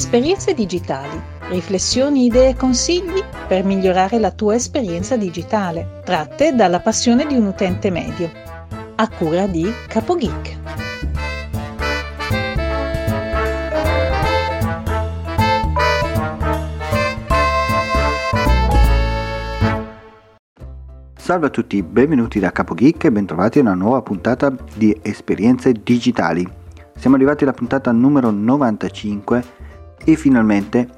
Esperienze digitali. Riflessioni, idee e consigli per migliorare la tua esperienza digitale, tratte dalla passione di un utente medio. A cura di CapoGeek. Salve a tutti, benvenuti da CapoGeek e bentrovati a una nuova puntata di Esperienze digitali. Siamo arrivati alla puntata numero 95 e finalmente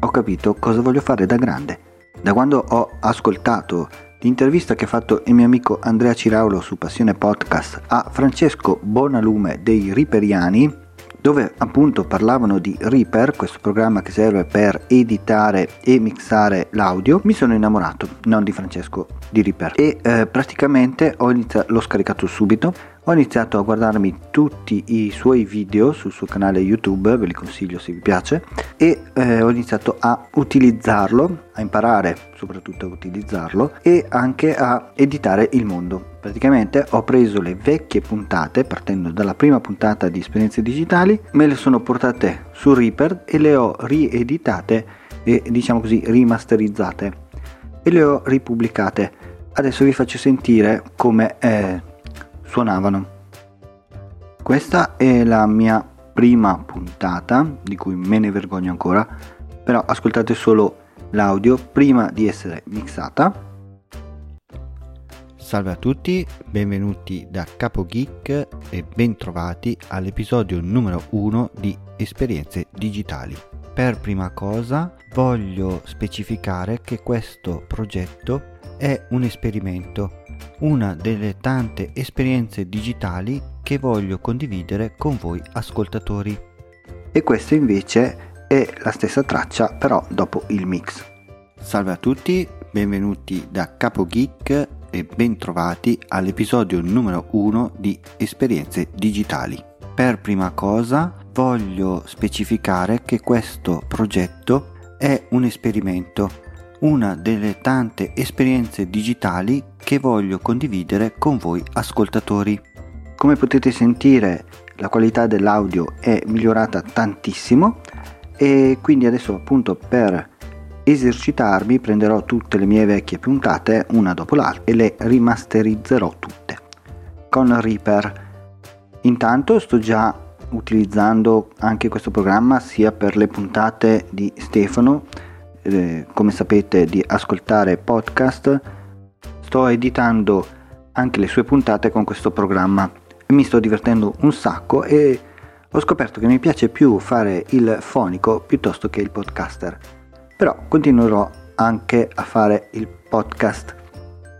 ho capito cosa voglio fare da grande. Da quando ho ascoltato l'intervista che ha fatto il mio amico Andrea Ciraulo su Passione Podcast a Francesco Bonalume dei Riperiani, dove appunto parlavano di Reaper, questo programma che serve per editare e mixare l'audio, mi sono innamorato, non di Francesco, di Reaper. E eh, praticamente iniziato, l'ho scaricato subito, ho iniziato a guardarmi tutti i suoi video sul suo canale YouTube, ve li consiglio se vi piace, e eh, ho iniziato a utilizzarlo, a imparare soprattutto a utilizzarlo e anche a editare il mondo. Praticamente ho preso le vecchie puntate, partendo dalla prima puntata di esperienze digitali, me le sono portate su Reaper e le ho rieditate e diciamo così rimasterizzate e le ho ripubblicate. Adesso vi faccio sentire come eh, suonavano. Questa è la mia prima puntata, di cui me ne vergogno ancora, però ascoltate solo l'audio prima di essere mixata Salve a tutti, benvenuti da Capo Geek e bentrovati all'episodio numero 1 di Esperienze Digitali. Per prima cosa voglio specificare che questo progetto è un esperimento, una delle tante esperienze digitali che voglio condividere con voi ascoltatori. E questa invece è la stessa traccia però dopo il mix. Salve a tutti, benvenuti da Capo Geek e bentrovati all'episodio numero 1 di Esperienze Digitali. Per prima cosa voglio specificare che questo progetto è un esperimento, una delle tante esperienze digitali che voglio condividere con voi ascoltatori. Come potete sentire la qualità dell'audio è migliorata tantissimo e quindi adesso appunto per esercitarmi prenderò tutte le mie vecchie puntate una dopo l'altra e le rimasterizzerò tutte con Reaper. Intanto sto già utilizzando anche questo programma sia per le puntate di Stefano, eh, come sapete di ascoltare podcast, sto editando anche le sue puntate con questo programma. Mi sto divertendo un sacco e ho scoperto che mi piace più fare il fonico piuttosto che il podcaster. Però continuerò anche a fare il podcast.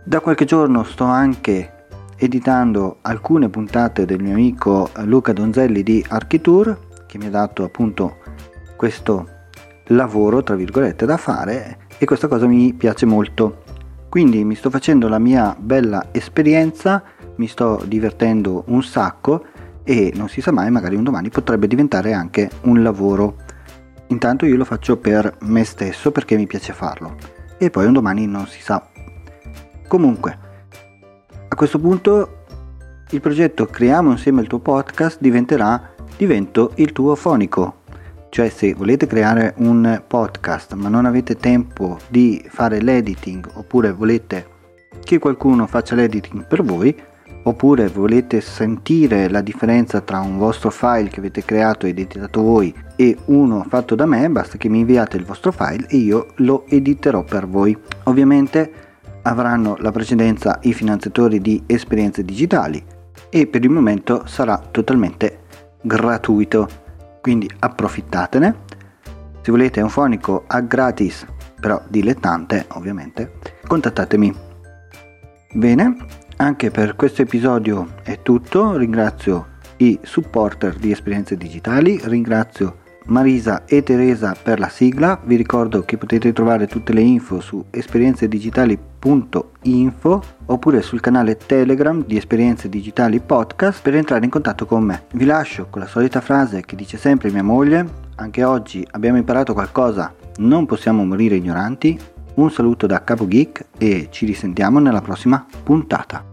Da qualche giorno sto anche editando alcune puntate del mio amico Luca Donzelli di Architour che mi ha dato appunto questo lavoro tra virgolette da fare e questa cosa mi piace molto. Quindi mi sto facendo la mia bella esperienza, mi sto divertendo un sacco e non si sa mai, magari un domani potrebbe diventare anche un lavoro Intanto io lo faccio per me stesso perché mi piace farlo e poi un domani non si sa. Comunque, a questo punto il progetto Creiamo insieme il tuo podcast diventerà Divento il tuo fonico. Cioè se volete creare un podcast ma non avete tempo di fare l'editing oppure volete che qualcuno faccia l'editing per voi, oppure volete sentire la differenza tra un vostro file che avete creato ed editato voi e uno fatto da me, basta che mi inviate il vostro file e io lo editerò per voi. Ovviamente avranno la precedenza i finanziatori di esperienze digitali e per il momento sarà totalmente gratuito, quindi approfittatene. Se volete un fonico a gratis, però dilettante ovviamente, contattatemi. Bene, anche per questo episodio è tutto, ringrazio i supporter di esperienze digitali, ringrazio Marisa e Teresa per la sigla, vi ricordo che potete trovare tutte le info su esperienzedigitali.info oppure sul canale Telegram di Esperienze Digitali Podcast per entrare in contatto con me. Vi lascio con la solita frase che dice sempre mia moglie, anche oggi abbiamo imparato qualcosa, non possiamo morire ignoranti, un saluto da Capo Geek e ci risentiamo nella prossima puntata.